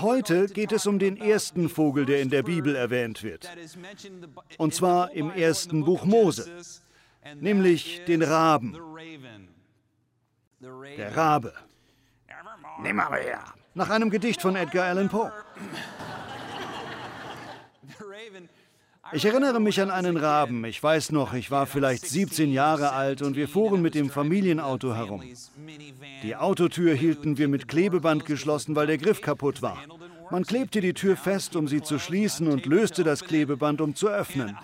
Heute geht es um den ersten Vogel, der in der Bibel erwähnt wird. Und zwar im ersten Buch Mose, nämlich den Raben. Der Rabe. Nimmermehr. Nach einem Gedicht von Edgar Allan Poe. Ich erinnere mich an einen Raben. Ich weiß noch, ich war vielleicht 17 Jahre alt und wir fuhren mit dem Familienauto herum. Die Autotür hielten wir mit Klebeband geschlossen, weil der Griff kaputt war. Man klebte die Tür fest, um sie zu schließen und löste das Klebeband, um zu öffnen.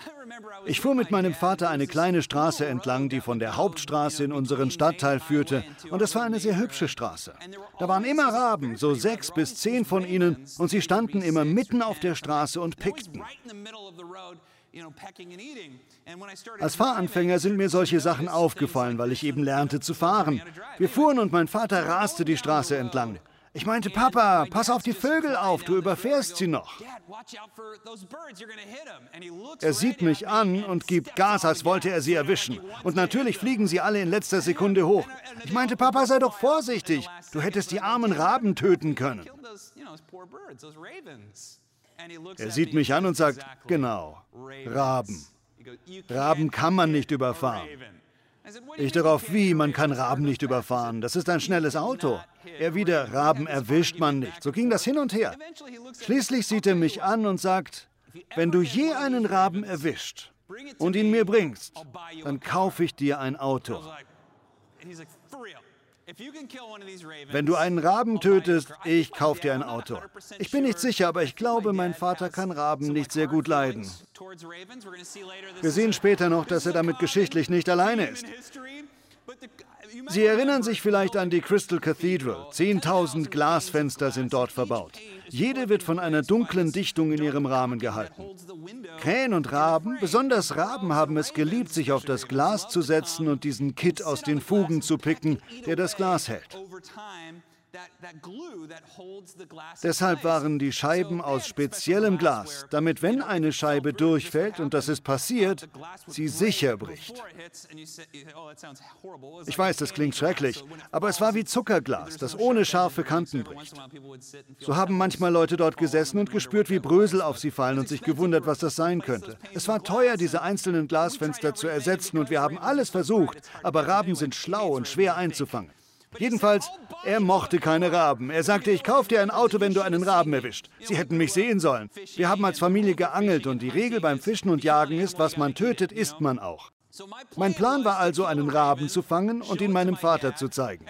Ich fuhr mit meinem Vater eine kleine Straße entlang, die von der Hauptstraße in unseren Stadtteil führte, und es war eine sehr hübsche Straße. Da waren immer Raben, so sechs bis zehn von ihnen, und sie standen immer mitten auf der Straße und pickten. Als Fahranfänger sind mir solche Sachen aufgefallen, weil ich eben lernte zu fahren. Wir fuhren und mein Vater raste die Straße entlang. Ich meinte, Papa, pass auf die Vögel auf, du überfährst sie noch. Er sieht mich an und gibt Gas, als wollte er sie erwischen. Und natürlich fliegen sie alle in letzter Sekunde hoch. Ich meinte, Papa, sei doch vorsichtig, du hättest die armen Raben töten können. Er sieht mich an und sagt, genau, Raben. Raben kann man nicht überfahren. Ich darauf, wie, man kann Raben nicht überfahren. Das ist ein schnelles Auto. Er wieder, Raben erwischt man nicht. So ging das hin und her. Schließlich sieht er mich an und sagt, wenn du je einen Raben erwischt und ihn mir bringst, dann kaufe ich dir ein Auto. Wenn du einen Raben tötest, ich kaufe dir ein Auto. Ich bin nicht sicher, aber ich glaube, mein Vater kann Raben nicht sehr gut leiden. Wir sehen später noch, dass er damit geschichtlich nicht alleine ist. Sie erinnern sich vielleicht an die Crystal Cathedral. Zehntausend Glasfenster sind dort verbaut. Jede wird von einer dunklen Dichtung in ihrem Rahmen gehalten. Krähen und Raben, besonders Raben, haben es geliebt, sich auf das Glas zu setzen und diesen Kitt aus den Fugen zu picken, der das Glas hält. Deshalb waren die Scheiben aus speziellem Glas, damit wenn eine Scheibe durchfällt, und das ist passiert, sie sicher bricht. Ich weiß, das klingt schrecklich, aber es war wie Zuckerglas, das ohne scharfe Kanten bricht. So haben manchmal Leute dort gesessen und gespürt, wie Brösel auf sie fallen und sich gewundert, was das sein könnte. Es war teuer, diese einzelnen Glasfenster zu ersetzen und wir haben alles versucht, aber Raben sind schlau und schwer einzufangen. Jedenfalls, er mochte keine Raben. Er sagte, ich kaufe dir ein Auto, wenn du einen Raben erwischt. Sie hätten mich sehen sollen. Wir haben als Familie geangelt und die Regel beim Fischen und Jagen ist, was man tötet, isst man auch. Mein Plan war also, einen Raben zu fangen und ihn meinem Vater zu zeigen.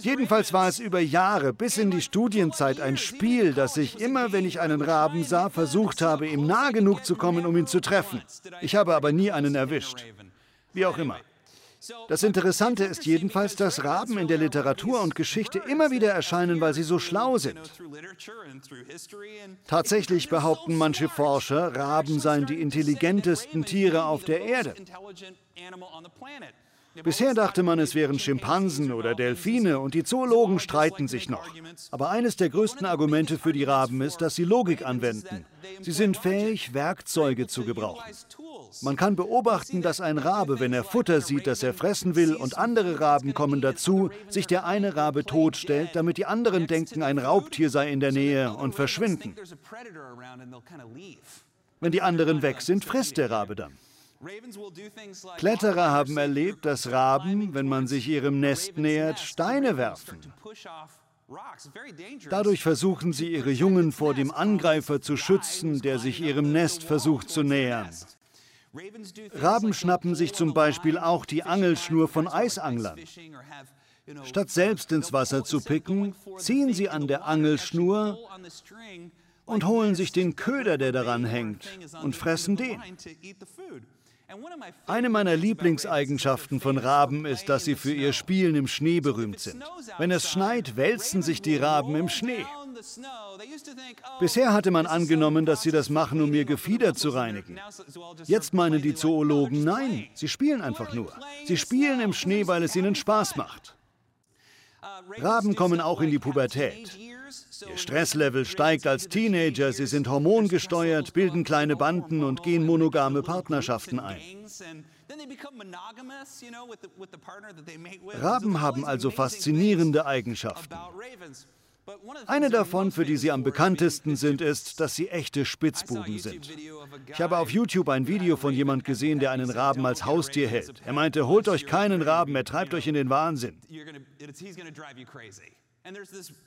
Jedenfalls war es über Jahre bis in die Studienzeit ein Spiel, das ich immer, wenn ich einen Raben sah, versucht habe, ihm nah genug zu kommen, um ihn zu treffen. Ich habe aber nie einen erwischt. Wie auch immer. Das Interessante ist jedenfalls, dass Raben in der Literatur und Geschichte immer wieder erscheinen, weil sie so schlau sind. Tatsächlich behaupten manche Forscher, Raben seien die intelligentesten Tiere auf der Erde. Bisher dachte man, es wären Schimpansen oder Delfine und die Zoologen streiten sich noch. Aber eines der größten Argumente für die Raben ist, dass sie Logik anwenden. Sie sind fähig, Werkzeuge zu gebrauchen. Man kann beobachten, dass ein Rabe, wenn er Futter sieht, das er fressen will, und andere Raben kommen dazu, sich der eine Rabe totstellt, damit die anderen denken, ein Raubtier sei in der Nähe und verschwinden. Wenn die anderen weg sind, frisst der Rabe dann. Kletterer haben erlebt, dass Raben, wenn man sich ihrem Nest nähert, Steine werfen. Dadurch versuchen sie ihre Jungen vor dem Angreifer zu schützen, der sich ihrem Nest versucht zu nähern. Raben schnappen sich zum Beispiel auch die Angelschnur von Eisanglern. Statt selbst ins Wasser zu picken, ziehen sie an der Angelschnur und holen sich den Köder, der daran hängt, und fressen den. Eine meiner Lieblingseigenschaften von Raben ist, dass sie für ihr Spielen im Schnee berühmt sind. Wenn es schneit, wälzen sich die Raben im Schnee. Bisher hatte man angenommen, dass sie das machen, um ihr Gefieder zu reinigen. Jetzt meinen die Zoologen, nein, sie spielen einfach nur. Sie spielen im Schnee, weil es ihnen Spaß macht. Raben kommen auch in die Pubertät. Ihr Stresslevel steigt als Teenager, sie sind hormongesteuert, bilden kleine Banden und gehen monogame Partnerschaften ein. Raben haben also faszinierende Eigenschaften. Eine davon, für die sie am bekanntesten sind, ist, dass sie echte Spitzbuben sind. Ich habe auf YouTube ein Video von jemand gesehen, der einen Raben als Haustier hält. Er meinte, holt euch keinen Raben, er treibt euch in den Wahnsinn.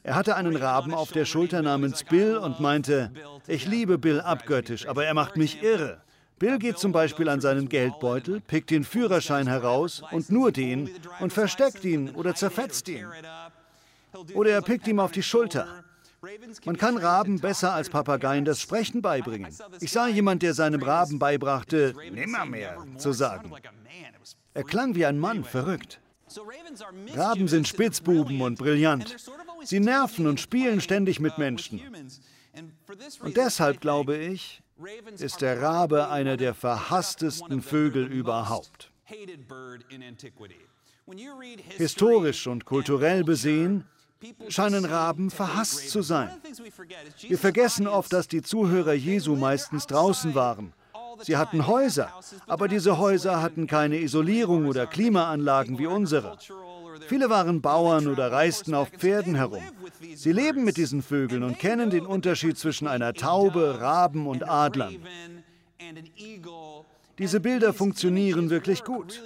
Er hatte einen Raben auf der Schulter namens Bill und meinte, ich liebe Bill abgöttisch, aber er macht mich irre. Bill geht zum Beispiel an seinen Geldbeutel, pickt den Führerschein heraus und nur den und versteckt ihn oder zerfetzt ihn. Oder er pickt ihm auf die Schulter. Man kann Raben besser als Papageien das Sprechen beibringen. Ich sah jemand, der seinem Raben beibrachte, nimmermehr zu sagen. Er klang wie ein Mann, verrückt. Raben sind Spitzbuben und brillant. Sie nerven und spielen ständig mit Menschen. Und deshalb glaube ich, ist der Rabe einer der verhasstesten Vögel überhaupt. Historisch und kulturell besehen scheinen Raben verhasst zu sein. Wir vergessen oft, dass die Zuhörer Jesu meistens draußen waren. Sie hatten Häuser, aber diese Häuser hatten keine Isolierung oder Klimaanlagen wie unsere. Viele waren Bauern oder reisten auf Pferden herum. Sie leben mit diesen Vögeln und kennen den Unterschied zwischen einer Taube, Raben und Adlern. Diese Bilder funktionieren wirklich gut.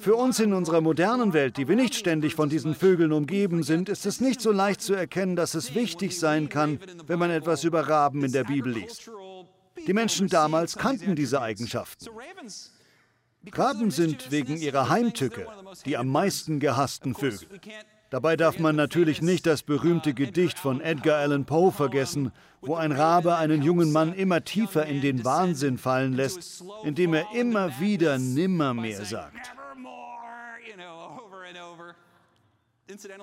Für uns in unserer modernen Welt, die wir nicht ständig von diesen Vögeln umgeben sind, ist es nicht so leicht zu erkennen, dass es wichtig sein kann, wenn man etwas über Raben in der Bibel liest. Die Menschen damals kannten diese Eigenschaften. Raben sind wegen ihrer Heimtücke die am meisten gehassten Vögel. Dabei darf man natürlich nicht das berühmte Gedicht von Edgar Allan Poe vergessen, wo ein Rabe einen jungen Mann immer tiefer in den Wahnsinn fallen lässt, indem er immer wieder Nimmermehr sagt.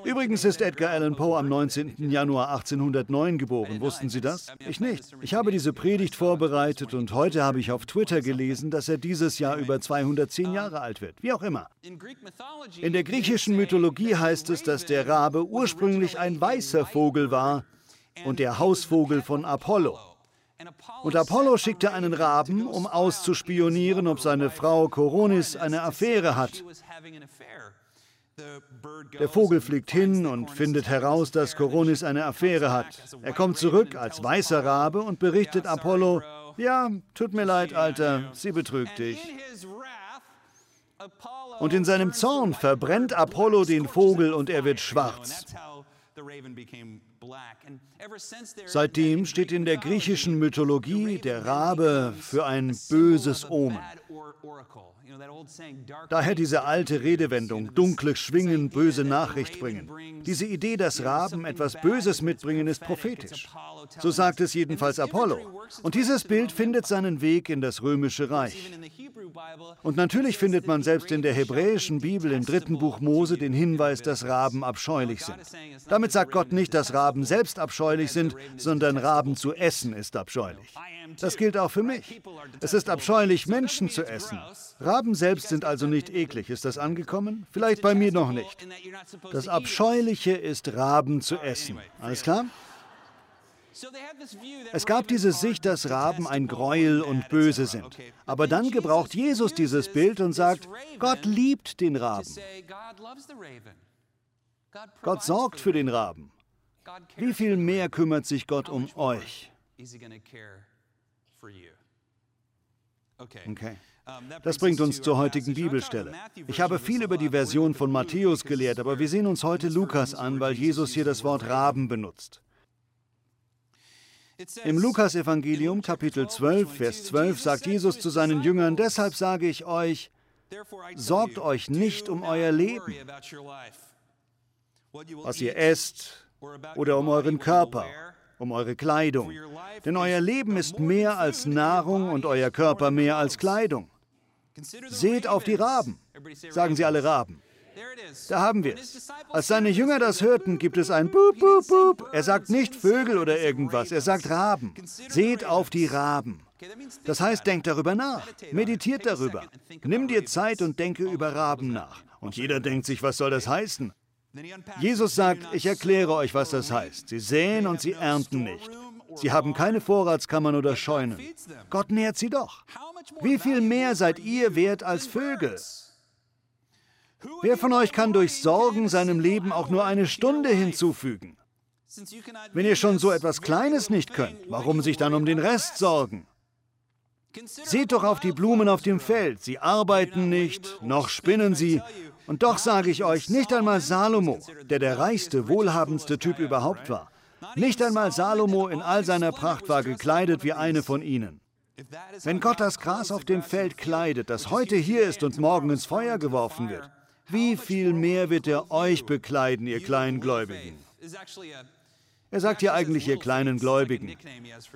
Übrigens ist Edgar Allan Poe am 19. Januar 1809 geboren. Wussten Sie das? Ich nicht. Ich habe diese Predigt vorbereitet und heute habe ich auf Twitter gelesen, dass er dieses Jahr über 210 Jahre alt wird. Wie auch immer. In der griechischen Mythologie heißt es, dass der Rabe ursprünglich ein weißer Vogel war und der Hausvogel von Apollo. Und Apollo schickte einen Raben, um auszuspionieren, ob seine Frau Koronis eine Affäre hat. Der Vogel fliegt hin und findet heraus, dass Koronis eine Affäre hat. Er kommt zurück als weißer Rabe und berichtet Apollo, ja, tut mir leid, Alter, sie betrügt dich. Und in seinem Zorn verbrennt Apollo den Vogel und er wird schwarz. Seitdem steht in der griechischen Mythologie der Rabe für ein böses Omen. Daher diese alte Redewendung, dunkle Schwingen, böse Nachricht bringen. Diese Idee, dass Raben etwas Böses mitbringen, ist prophetisch. So sagt es jedenfalls Apollo. Und dieses Bild findet seinen Weg in das römische Reich. Und natürlich findet man selbst in der hebräischen Bibel im dritten Buch Mose den Hinweis, dass Raben abscheulich sind. Damit sagt Gott nicht, dass Raben selbst abscheulich sind, sondern Raben zu essen ist abscheulich. Das gilt auch für mich. Es ist abscheulich, Menschen zu essen. Raben selbst sind also nicht eklig. Ist das angekommen? Vielleicht bei mir noch nicht. Das Abscheuliche ist, Raben zu essen. Alles klar? Es gab diese Sicht, dass Raben ein Gräuel und böse sind. Aber dann gebraucht Jesus dieses Bild und sagt, Gott liebt den Raben. Gott sorgt für den Raben. Wie viel mehr kümmert sich Gott um euch? Okay. Das bringt uns zur heutigen Bibelstelle. Ich habe viel über die Version von Matthäus gelehrt, aber wir sehen uns heute Lukas an, weil Jesus hier das Wort Raben benutzt. Im Lukasevangelium Kapitel 12, Vers 12 sagt Jesus zu seinen Jüngern, deshalb sage ich euch, sorgt euch nicht um euer Leben, was ihr esst oder um euren Körper, um eure Kleidung. Denn euer Leben ist mehr als Nahrung und euer Körper mehr als Kleidung. Seht auf die Raben, sagen sie alle Raben. Da haben wir es. Als seine Jünger das hörten, gibt es ein Boop, Boop, Boop. Er sagt nicht Vögel oder irgendwas, er sagt Raben. Seht auf die Raben. Das heißt, denkt darüber nach, meditiert darüber. Nimm dir Zeit und denke über Raben nach. Und jeder denkt sich, was soll das heißen? Jesus sagt, ich erkläre euch, was das heißt. Sie säen und sie ernten nicht. Sie haben keine Vorratskammern oder Scheunen. Gott nährt sie doch. Wie viel mehr seid ihr wert als Vögel? Wer von euch kann durch Sorgen seinem Leben auch nur eine Stunde hinzufügen? Wenn ihr schon so etwas Kleines nicht könnt, warum sich dann um den Rest sorgen? Seht doch auf die Blumen auf dem Feld, sie arbeiten nicht, noch spinnen sie, und doch sage ich euch, nicht einmal Salomo, der der reichste, wohlhabendste Typ überhaupt war, nicht einmal Salomo in all seiner Pracht war gekleidet wie eine von ihnen. Wenn Gott das Gras auf dem Feld kleidet, das heute hier ist und morgen ins Feuer geworfen wird, wie viel mehr wird er euch bekleiden, ihr Kleingläubigen? Er sagt hier eigentlich ihr kleinen Gläubigen.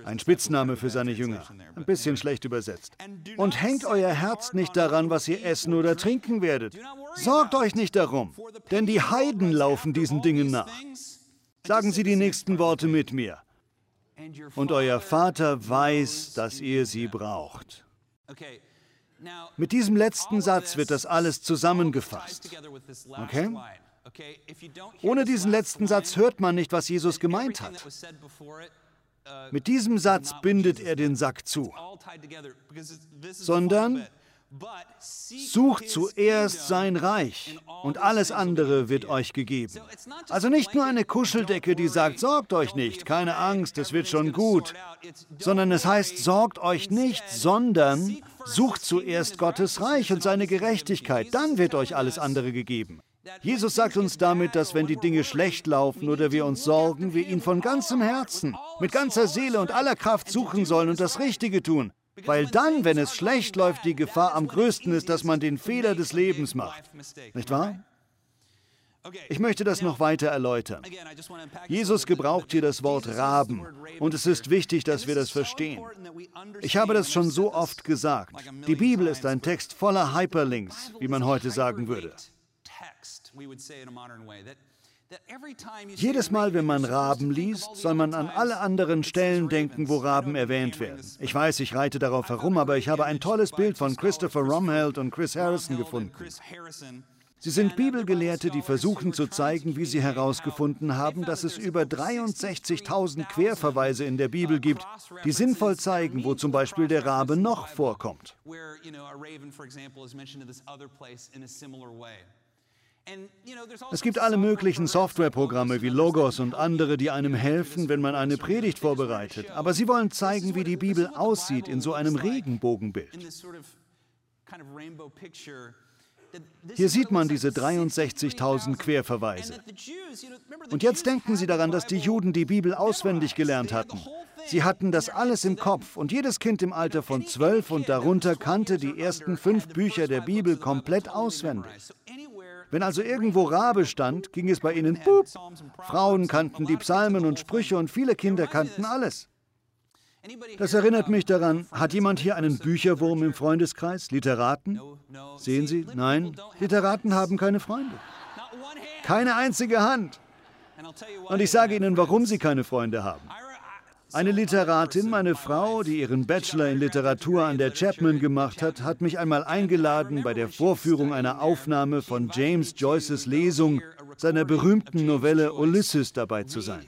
Ein Spitzname für seine Jünger. Ein bisschen schlecht übersetzt. Und hängt euer Herz nicht daran, was ihr essen oder trinken werdet. Sorgt euch nicht darum, denn die Heiden laufen diesen Dingen nach. Sagen Sie die nächsten Worte mit mir. Und euer Vater weiß, dass ihr sie braucht. Mit diesem letzten Satz wird das alles zusammengefasst. Okay? Ohne diesen letzten Satz hört man nicht, was Jesus gemeint hat. Mit diesem Satz bindet er den Sack zu, sondern Sucht zuerst sein Reich und alles andere wird euch gegeben. Also nicht nur eine Kuscheldecke, die sagt, sorgt euch nicht, keine Angst, es wird schon gut, sondern es heißt, sorgt euch nicht, sondern sucht zuerst Gottes Reich und seine Gerechtigkeit, dann wird euch alles andere gegeben. Jesus sagt uns damit, dass wenn die Dinge schlecht laufen oder wir uns sorgen, wir ihn von ganzem Herzen, mit ganzer Seele und aller Kraft suchen sollen und das Richtige tun. Weil dann, wenn es schlecht läuft, die Gefahr am größten ist, dass man den Fehler des Lebens macht. Nicht wahr? Ich möchte das noch weiter erläutern. Jesus gebraucht hier das Wort Raben und es ist wichtig, dass wir das verstehen. Ich habe das schon so oft gesagt. Die Bibel ist ein Text voller Hyperlinks, wie man heute sagen würde. Jedes Mal, wenn man Raben liest, soll man an alle anderen Stellen denken, wo Raben erwähnt werden. Ich weiß, ich reite darauf herum, aber ich habe ein tolles Bild von Christopher Romheld und Chris Harrison gefunden. Sie sind Bibelgelehrte, die versuchen zu zeigen, wie sie herausgefunden haben, dass es über 63.000 Querverweise in der Bibel gibt, die sinnvoll zeigen, wo zum Beispiel der Rabe noch vorkommt. Es gibt alle möglichen Softwareprogramme wie Logos und andere, die einem helfen, wenn man eine Predigt vorbereitet. Aber sie wollen zeigen, wie die Bibel aussieht in so einem Regenbogenbild. Hier sieht man diese 63.000 Querverweise. Und jetzt denken Sie daran, dass die Juden die Bibel auswendig gelernt hatten. Sie hatten das alles im Kopf und jedes Kind im Alter von zwölf und darunter kannte die ersten fünf Bücher der Bibel komplett auswendig. Wenn also irgendwo Rabe stand, ging es bei ihnen pup. Frauen kannten die Psalmen und Sprüche und viele Kinder kannten alles. Das erinnert mich daran, hat jemand hier einen Bücherwurm im Freundeskreis? Literaten? Sehen Sie? Nein, Literaten haben keine Freunde. Keine einzige Hand. Und ich sage Ihnen, warum sie keine Freunde haben. Eine Literatin, meine Frau, die ihren Bachelor in Literatur an der Chapman gemacht hat, hat mich einmal eingeladen, bei der Vorführung einer Aufnahme von James Joyces Lesung seiner berühmten Novelle Ulysses dabei zu sein.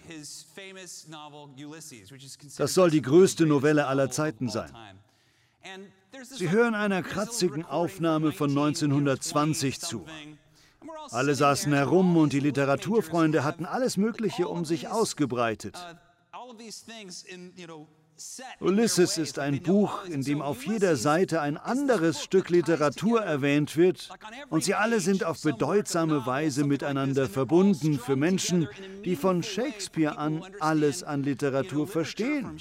Das soll die größte Novelle aller Zeiten sein. Sie hören einer kratzigen Aufnahme von 1920 zu. Alle saßen herum und die Literaturfreunde hatten alles Mögliche um sich ausgebreitet. Ulysses ist ein Buch, in dem auf jeder Seite ein anderes Stück Literatur erwähnt wird und sie alle sind auf bedeutsame Weise miteinander verbunden für Menschen, die von Shakespeare an alles an Literatur verstehen.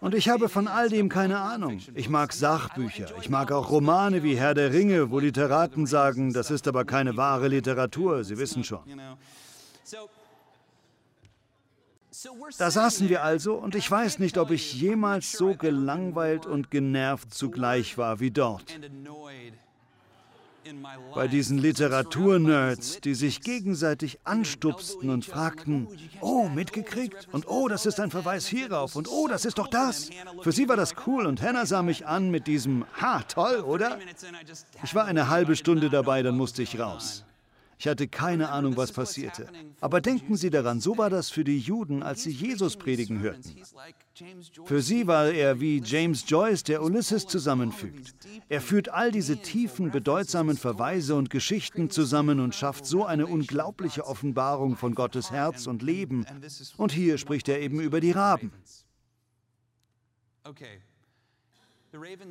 Und ich habe von all dem keine Ahnung. Ich mag Sachbücher, ich mag auch Romane wie Herr der Ringe, wo Literaten sagen, das ist aber keine wahre Literatur, Sie wissen schon. Da saßen wir also und ich weiß nicht, ob ich jemals so gelangweilt und genervt zugleich war wie dort. Bei diesen Literaturnerds, die sich gegenseitig anstupsten und fragten, oh, mitgekriegt? Und oh, das ist ein Verweis hierauf und oh, das ist doch das. Für sie war das cool und Hannah sah mich an mit diesem, ha, toll, oder? Ich war eine halbe Stunde dabei, dann musste ich raus. Ich hatte keine Ahnung, was passierte. Aber denken Sie daran, so war das für die Juden, als sie Jesus predigen hörten. Für sie war er wie James Joyce, der Ulysses zusammenfügt. Er führt all diese tiefen, bedeutsamen Verweise und Geschichten zusammen und schafft so eine unglaubliche Offenbarung von Gottes Herz und Leben. Und hier spricht er eben über die Raben.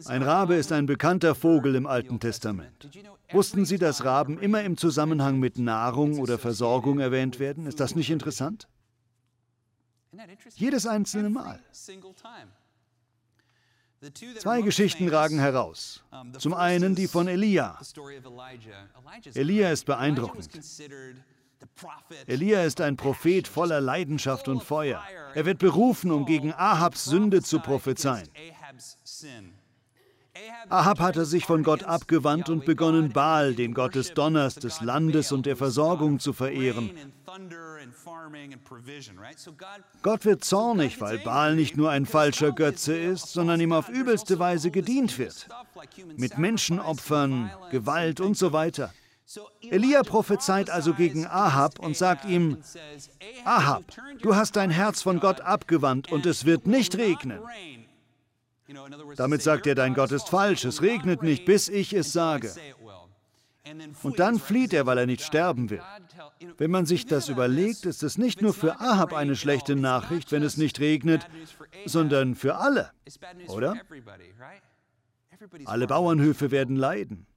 Ein Rabe ist ein bekannter Vogel im Alten Testament. Wussten Sie, dass Raben immer im Zusammenhang mit Nahrung oder Versorgung erwähnt werden? Ist das nicht interessant? Jedes einzelne Mal. Zwei Geschichten ragen heraus. Zum einen die von Elia. Elia ist beeindruckend. Elia ist ein Prophet voller Leidenschaft und Feuer. Er wird berufen, um gegen Ahabs Sünde zu prophezeien. Ahab hatte sich von Gott abgewandt und begonnen, Baal, den Gott des Donners, des Landes und der Versorgung, zu verehren. Gott wird zornig, weil Baal nicht nur ein falscher Götze ist, sondern ihm auf übelste Weise gedient wird. Mit Menschenopfern, Gewalt und so weiter. Elia prophezeit also gegen Ahab und sagt ihm, Ahab, du hast dein Herz von Gott abgewandt und es wird nicht regnen. Damit sagt er, dein Gott ist falsch, es regnet nicht, bis ich es sage. Und dann flieht er, weil er nicht sterben will. Wenn man sich das überlegt, ist es nicht nur für Ahab eine schlechte Nachricht, wenn es nicht regnet, sondern für alle, oder? Alle Bauernhöfe werden leiden.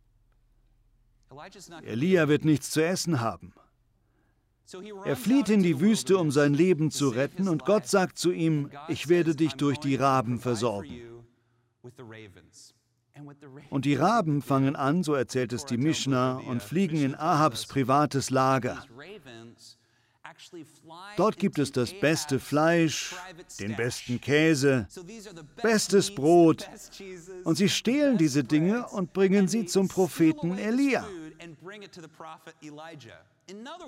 Elia wird nichts zu essen haben. Er flieht in die Wüste, um sein Leben zu retten, und Gott sagt zu ihm, ich werde dich durch die Raben versorgen. Und die Raben fangen an, so erzählt es die Mishnah, und fliegen in Ahabs privates Lager. Dort gibt es das beste Fleisch, den besten Käse, bestes Brot. Und sie stehlen diese Dinge und bringen sie zum Propheten Elia.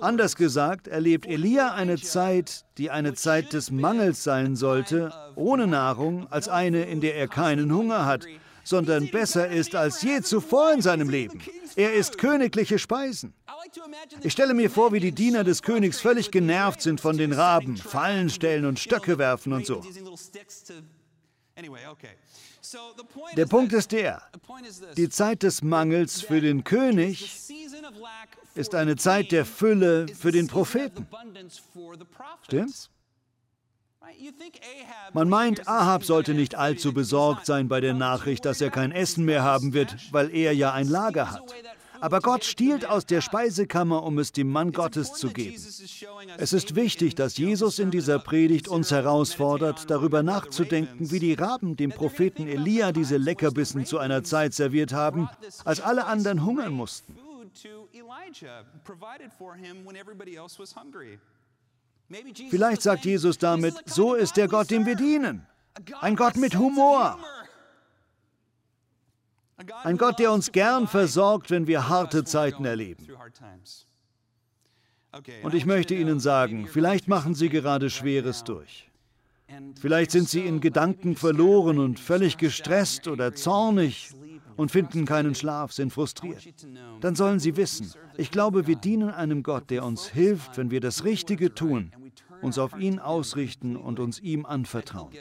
Anders gesagt, erlebt Elia eine Zeit, die eine Zeit des Mangels sein sollte, ohne Nahrung, als eine, in der er keinen Hunger hat, sondern besser ist als je zuvor in seinem Leben. Er isst königliche Speisen. Ich stelle mir vor, wie die Diener des Königs völlig genervt sind von den Raben, Fallen stellen und Stöcke werfen und so. Der Punkt ist der, die Zeit des Mangels für den König ist eine Zeit der Fülle für den Propheten. Stimmt's? Man meint, Ahab sollte nicht allzu besorgt sein bei der Nachricht, dass er kein Essen mehr haben wird, weil er ja ein Lager hat. Aber Gott stiehlt aus der Speisekammer, um es dem Mann Gottes zu geben. Es ist wichtig, dass Jesus in dieser Predigt uns herausfordert, darüber nachzudenken, wie die Raben dem Propheten Elia diese Leckerbissen zu einer Zeit serviert haben, als alle anderen hungern mussten. Vielleicht sagt Jesus damit, so ist der Gott, dem wir dienen. Ein Gott mit Humor. Ein Gott, der uns gern versorgt, wenn wir harte Zeiten erleben. Und ich möchte Ihnen sagen, vielleicht machen Sie gerade Schweres durch. Vielleicht sind Sie in Gedanken verloren und völlig gestresst oder zornig und finden keinen Schlaf, sind frustriert. Dann sollen Sie wissen, ich glaube, wir dienen einem Gott, der uns hilft, wenn wir das Richtige tun, uns auf ihn ausrichten und uns ihm anvertrauen.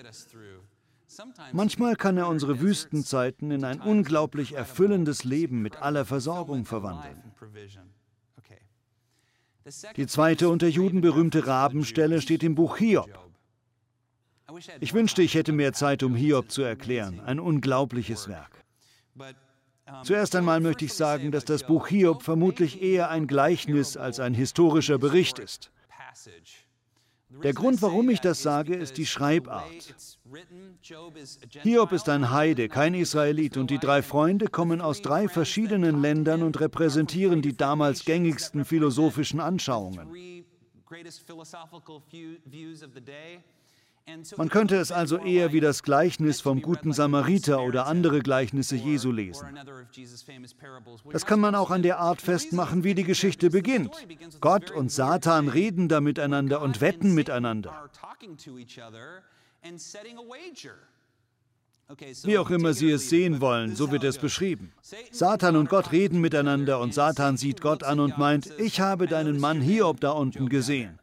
Manchmal kann er unsere Wüstenzeiten in ein unglaublich erfüllendes Leben mit aller Versorgung verwandeln. Die zweite unter Juden berühmte Rabenstelle steht im Buch Hiob. Ich wünschte, ich hätte mehr Zeit, um Hiob zu erklären. Ein unglaubliches Werk. Zuerst einmal möchte ich sagen, dass das Buch Hiob vermutlich eher ein Gleichnis als ein historischer Bericht ist. Der Grund, warum ich das sage, ist die Schreibart. Hiob ist ein Heide, kein Israelit, und die drei Freunde kommen aus drei verschiedenen Ländern und repräsentieren die damals gängigsten philosophischen Anschauungen. Man könnte es also eher wie das Gleichnis vom guten Samariter oder andere Gleichnisse Jesu lesen. Das kann man auch an der Art festmachen, wie die Geschichte beginnt. Gott und Satan reden da miteinander und wetten miteinander. Wie auch immer Sie es sehen wollen, so wird es beschrieben. Satan und Gott reden miteinander und Satan sieht Gott an und meint, ich habe deinen Mann Hiob da unten gesehen.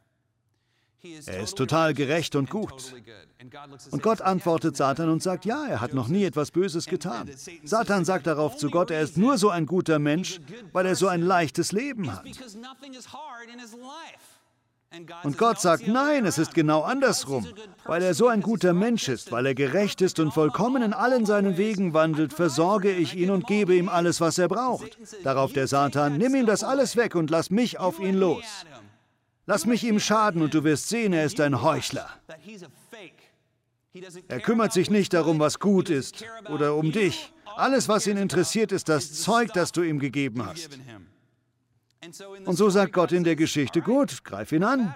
Er ist total gerecht und gut. Und Gott antwortet Satan und sagt, ja, er hat noch nie etwas Böses getan. Satan sagt darauf zu Gott, er ist nur so ein guter Mensch, weil er so ein leichtes Leben hat. Und Gott sagt, nein, es ist genau andersrum. Weil er so ein guter Mensch ist, weil er gerecht ist und vollkommen in allen seinen Wegen wandelt, versorge ich ihn und gebe ihm alles, was er braucht. Darauf der Satan, nimm ihm das alles weg und lass mich auf ihn los. Lass mich ihm schaden und du wirst sehen, er ist ein Heuchler. Er kümmert sich nicht darum, was gut ist oder um dich. Alles, was ihn interessiert, ist das Zeug, das du ihm gegeben hast. Und so sagt Gott in der Geschichte, gut, greif ihn an.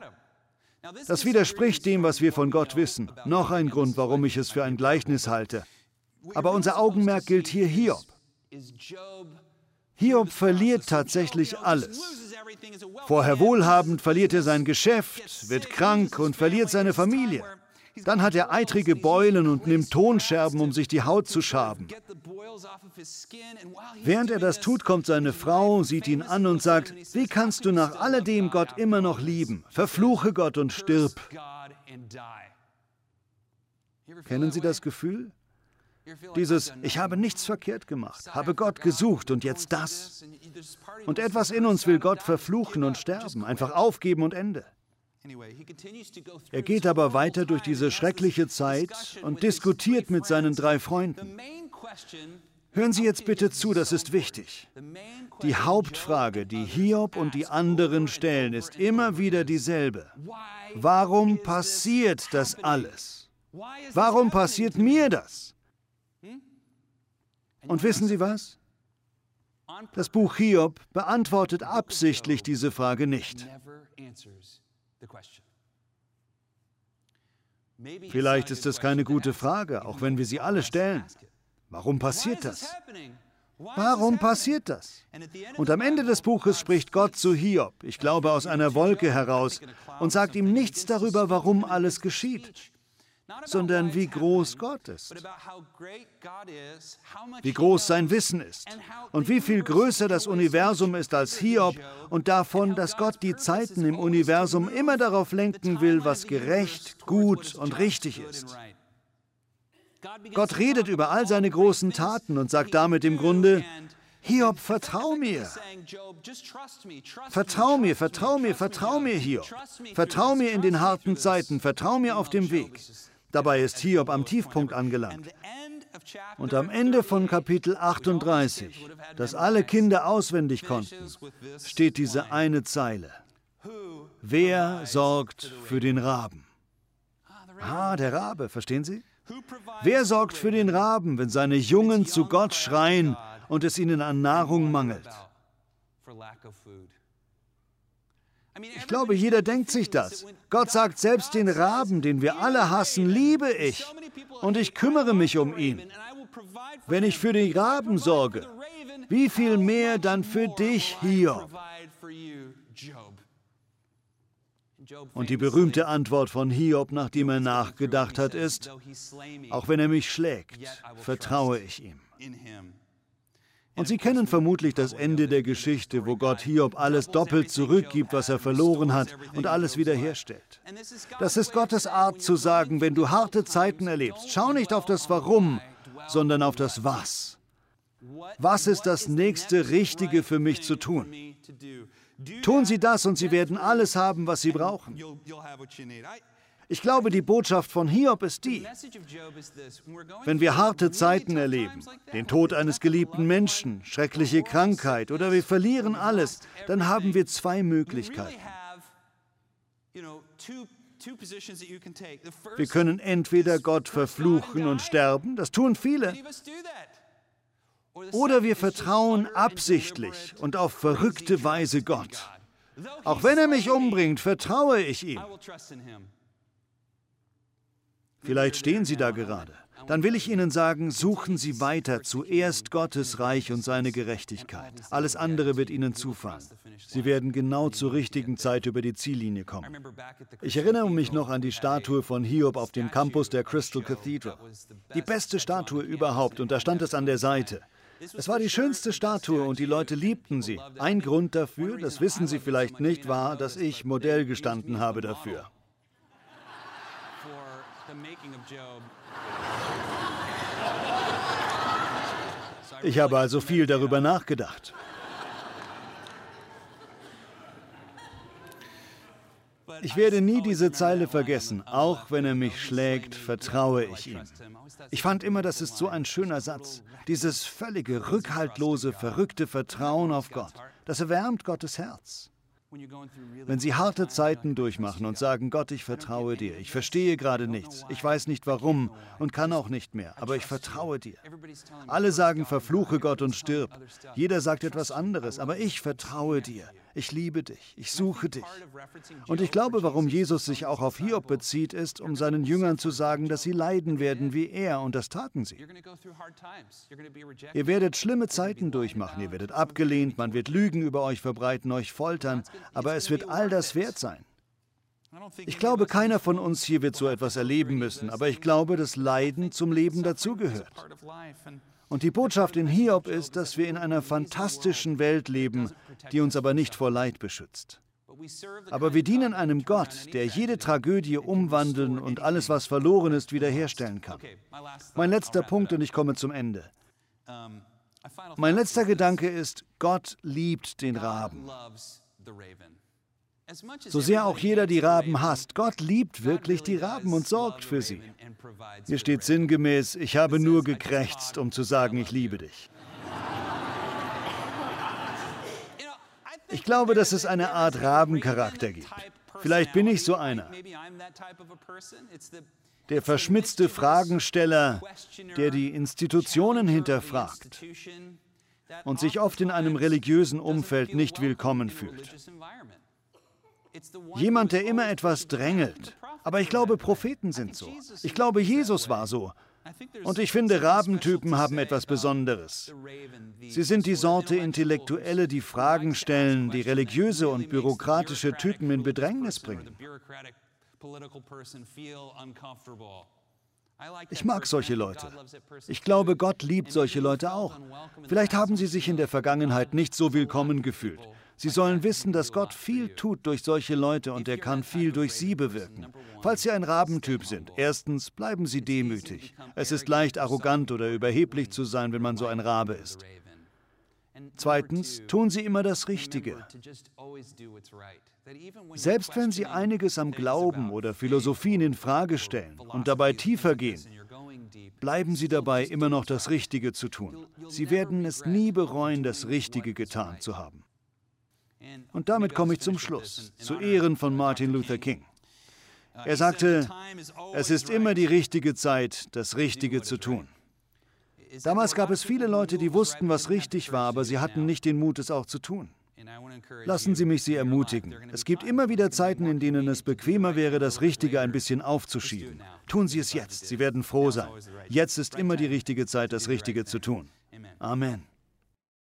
Das widerspricht dem, was wir von Gott wissen. Noch ein Grund, warum ich es für ein Gleichnis halte. Aber unser Augenmerk gilt hier Hiob. Hiob verliert tatsächlich alles. Vorher wohlhabend verliert er sein Geschäft, wird krank und verliert seine Familie. Dann hat er eitrige Beulen und nimmt Tonscherben, um sich die Haut zu schaben. Während er das tut, kommt seine Frau, sieht ihn an und sagt, wie kannst du nach alledem Gott immer noch lieben? Verfluche Gott und stirb. Kennen Sie das Gefühl? Dieses, ich habe nichts verkehrt gemacht, habe Gott gesucht und jetzt das. Und etwas in uns will Gott verfluchen und sterben, einfach aufgeben und Ende. Er geht aber weiter durch diese schreckliche Zeit und diskutiert mit seinen drei Freunden. Hören Sie jetzt bitte zu, das ist wichtig. Die Hauptfrage, die Hiob und die anderen stellen, ist immer wieder dieselbe. Warum passiert das alles? Warum passiert mir das? Und wissen Sie was? Das Buch Hiob beantwortet absichtlich diese Frage nicht. Vielleicht ist es keine gute Frage, auch wenn wir sie alle stellen. Warum passiert das? Warum passiert das? Und am Ende des Buches spricht Gott zu Hiob, ich glaube aus einer Wolke heraus, und sagt ihm nichts darüber, warum alles geschieht sondern wie groß Gott ist, wie groß sein Wissen ist und wie viel größer das Universum ist als Hiob und davon, dass Gott die Zeiten im Universum immer darauf lenken will, was gerecht, gut und richtig ist. Gott redet über all seine großen Taten und sagt damit im Grunde, Hiob, vertrau mir. Vertrau mir, vertrau mir, vertrau mir, Hiob. Vertrau mir in den harten Zeiten, vertrau mir auf dem Weg. Dabei ist Hiob am Tiefpunkt angelangt. Und am Ende von Kapitel 38, das alle Kinder auswendig konnten, steht diese eine Zeile. Wer sorgt für den Raben? Ah, der Rabe, verstehen Sie? Wer sorgt für den Raben, wenn seine Jungen zu Gott schreien und es ihnen an Nahrung mangelt? Ich glaube, jeder denkt sich das. Gott sagt, selbst den Raben, den wir alle hassen, liebe ich und ich kümmere mich um ihn. Wenn ich für den Raben sorge, wie viel mehr dann für dich, Hiob? Und die berühmte Antwort von Hiob, nachdem er nachgedacht hat, ist, auch wenn er mich schlägt, vertraue ich ihm. Und Sie kennen vermutlich das Ende der Geschichte, wo Gott Hiob alles doppelt zurückgibt, was er verloren hat, und alles wiederherstellt. Das ist Gottes Art zu sagen, wenn du harte Zeiten erlebst, schau nicht auf das Warum, sondern auf das Was. Was ist das nächste Richtige für mich zu tun? Tun Sie das und Sie werden alles haben, was Sie brauchen. Ich glaube, die Botschaft von Hiob ist die, wenn wir harte Zeiten erleben, den Tod eines geliebten Menschen, schreckliche Krankheit oder wir verlieren alles, dann haben wir zwei Möglichkeiten. Wir können entweder Gott verfluchen und sterben, das tun viele, oder wir vertrauen absichtlich und auf verrückte Weise Gott. Auch wenn er mich umbringt, vertraue ich ihm. Vielleicht stehen Sie da gerade. Dann will ich Ihnen sagen, suchen Sie weiter zuerst Gottes Reich und seine Gerechtigkeit. Alles andere wird Ihnen zufallen. Sie werden genau zur richtigen Zeit über die Ziellinie kommen. Ich erinnere mich noch an die Statue von Hiob auf dem Campus der Crystal Cathedral. Die beste Statue überhaupt und da stand es an der Seite. Es war die schönste Statue und die Leute liebten sie. Ein Grund dafür, das wissen Sie vielleicht nicht, war, dass ich Modell gestanden habe dafür. Ich habe also viel darüber nachgedacht. Ich werde nie diese Zeile vergessen. Auch wenn er mich schlägt, vertraue ich ihm. Ich fand immer, das ist so ein schöner Satz. Dieses völlige, rückhaltlose, verrückte Vertrauen auf Gott. Das erwärmt Gottes Herz. Wenn Sie harte Zeiten durchmachen und sagen, Gott, ich vertraue dir, ich verstehe gerade nichts, ich weiß nicht warum und kann auch nicht mehr, aber ich vertraue dir. Alle sagen, verfluche Gott und stirb. Jeder sagt etwas anderes, aber ich vertraue dir. Ich liebe dich, ich suche dich. Und ich glaube, warum Jesus sich auch auf Hiob bezieht, ist, um seinen Jüngern zu sagen, dass sie leiden werden wie er, und das taten sie. Ihr werdet schlimme Zeiten durchmachen, ihr werdet abgelehnt, man wird Lügen über euch verbreiten, euch foltern, aber es wird all das wert sein. Ich glaube, keiner von uns hier wird so etwas erleben müssen, aber ich glaube, dass Leiden zum Leben dazugehört. Und die Botschaft in Hiob ist, dass wir in einer fantastischen Welt leben, die uns aber nicht vor Leid beschützt. Aber wir dienen einem Gott, der jede Tragödie umwandeln und alles, was verloren ist, wiederherstellen kann. Mein letzter Punkt und ich komme zum Ende. Mein letzter Gedanke ist, Gott liebt den Raben. So sehr auch jeder die Raben hasst, Gott liebt wirklich die Raben und sorgt für sie. Hier steht sinngemäß, ich habe nur gekrächzt, um zu sagen, ich liebe dich. Ich glaube, dass es eine Art Rabencharakter gibt. Vielleicht bin ich so einer. Der verschmitzte Fragensteller, der die Institutionen hinterfragt und sich oft in einem religiösen Umfeld nicht willkommen fühlt. Jemand, der immer etwas drängelt. Aber ich glaube, Propheten sind so. Ich glaube, Jesus war so. Und ich finde, Rabentypen haben etwas Besonderes. Sie sind die Sorte Intellektuelle, die Fragen stellen, die religiöse und bürokratische Typen in Bedrängnis bringen. Ich mag solche Leute. Ich glaube, Gott liebt solche Leute auch. Vielleicht haben sie sich in der Vergangenheit nicht so willkommen gefühlt. Sie sollen wissen, dass Gott viel tut durch solche Leute und er kann viel durch sie bewirken. Falls Sie ein Rabentyp sind, erstens bleiben Sie demütig. Es ist leicht arrogant oder überheblich zu sein, wenn man so ein Rabe ist. Zweitens, tun Sie immer das Richtige. Selbst wenn Sie einiges am Glauben oder Philosophien in Frage stellen und dabei tiefer gehen, bleiben Sie dabei, immer noch das Richtige zu tun. Sie werden es nie bereuen, das Richtige getan zu haben. Und damit komme ich zum Schluss, zu Ehren von Martin Luther King. Er sagte, es ist immer die richtige Zeit, das Richtige zu tun. Damals gab es viele Leute, die wussten, was richtig war, aber sie hatten nicht den Mut, es auch zu tun. Lassen Sie mich Sie ermutigen. Es gibt immer wieder Zeiten, in denen es bequemer wäre, das Richtige ein bisschen aufzuschieben. Tun Sie es jetzt, Sie werden froh sein. Jetzt ist immer die richtige Zeit, das Richtige zu tun. Amen.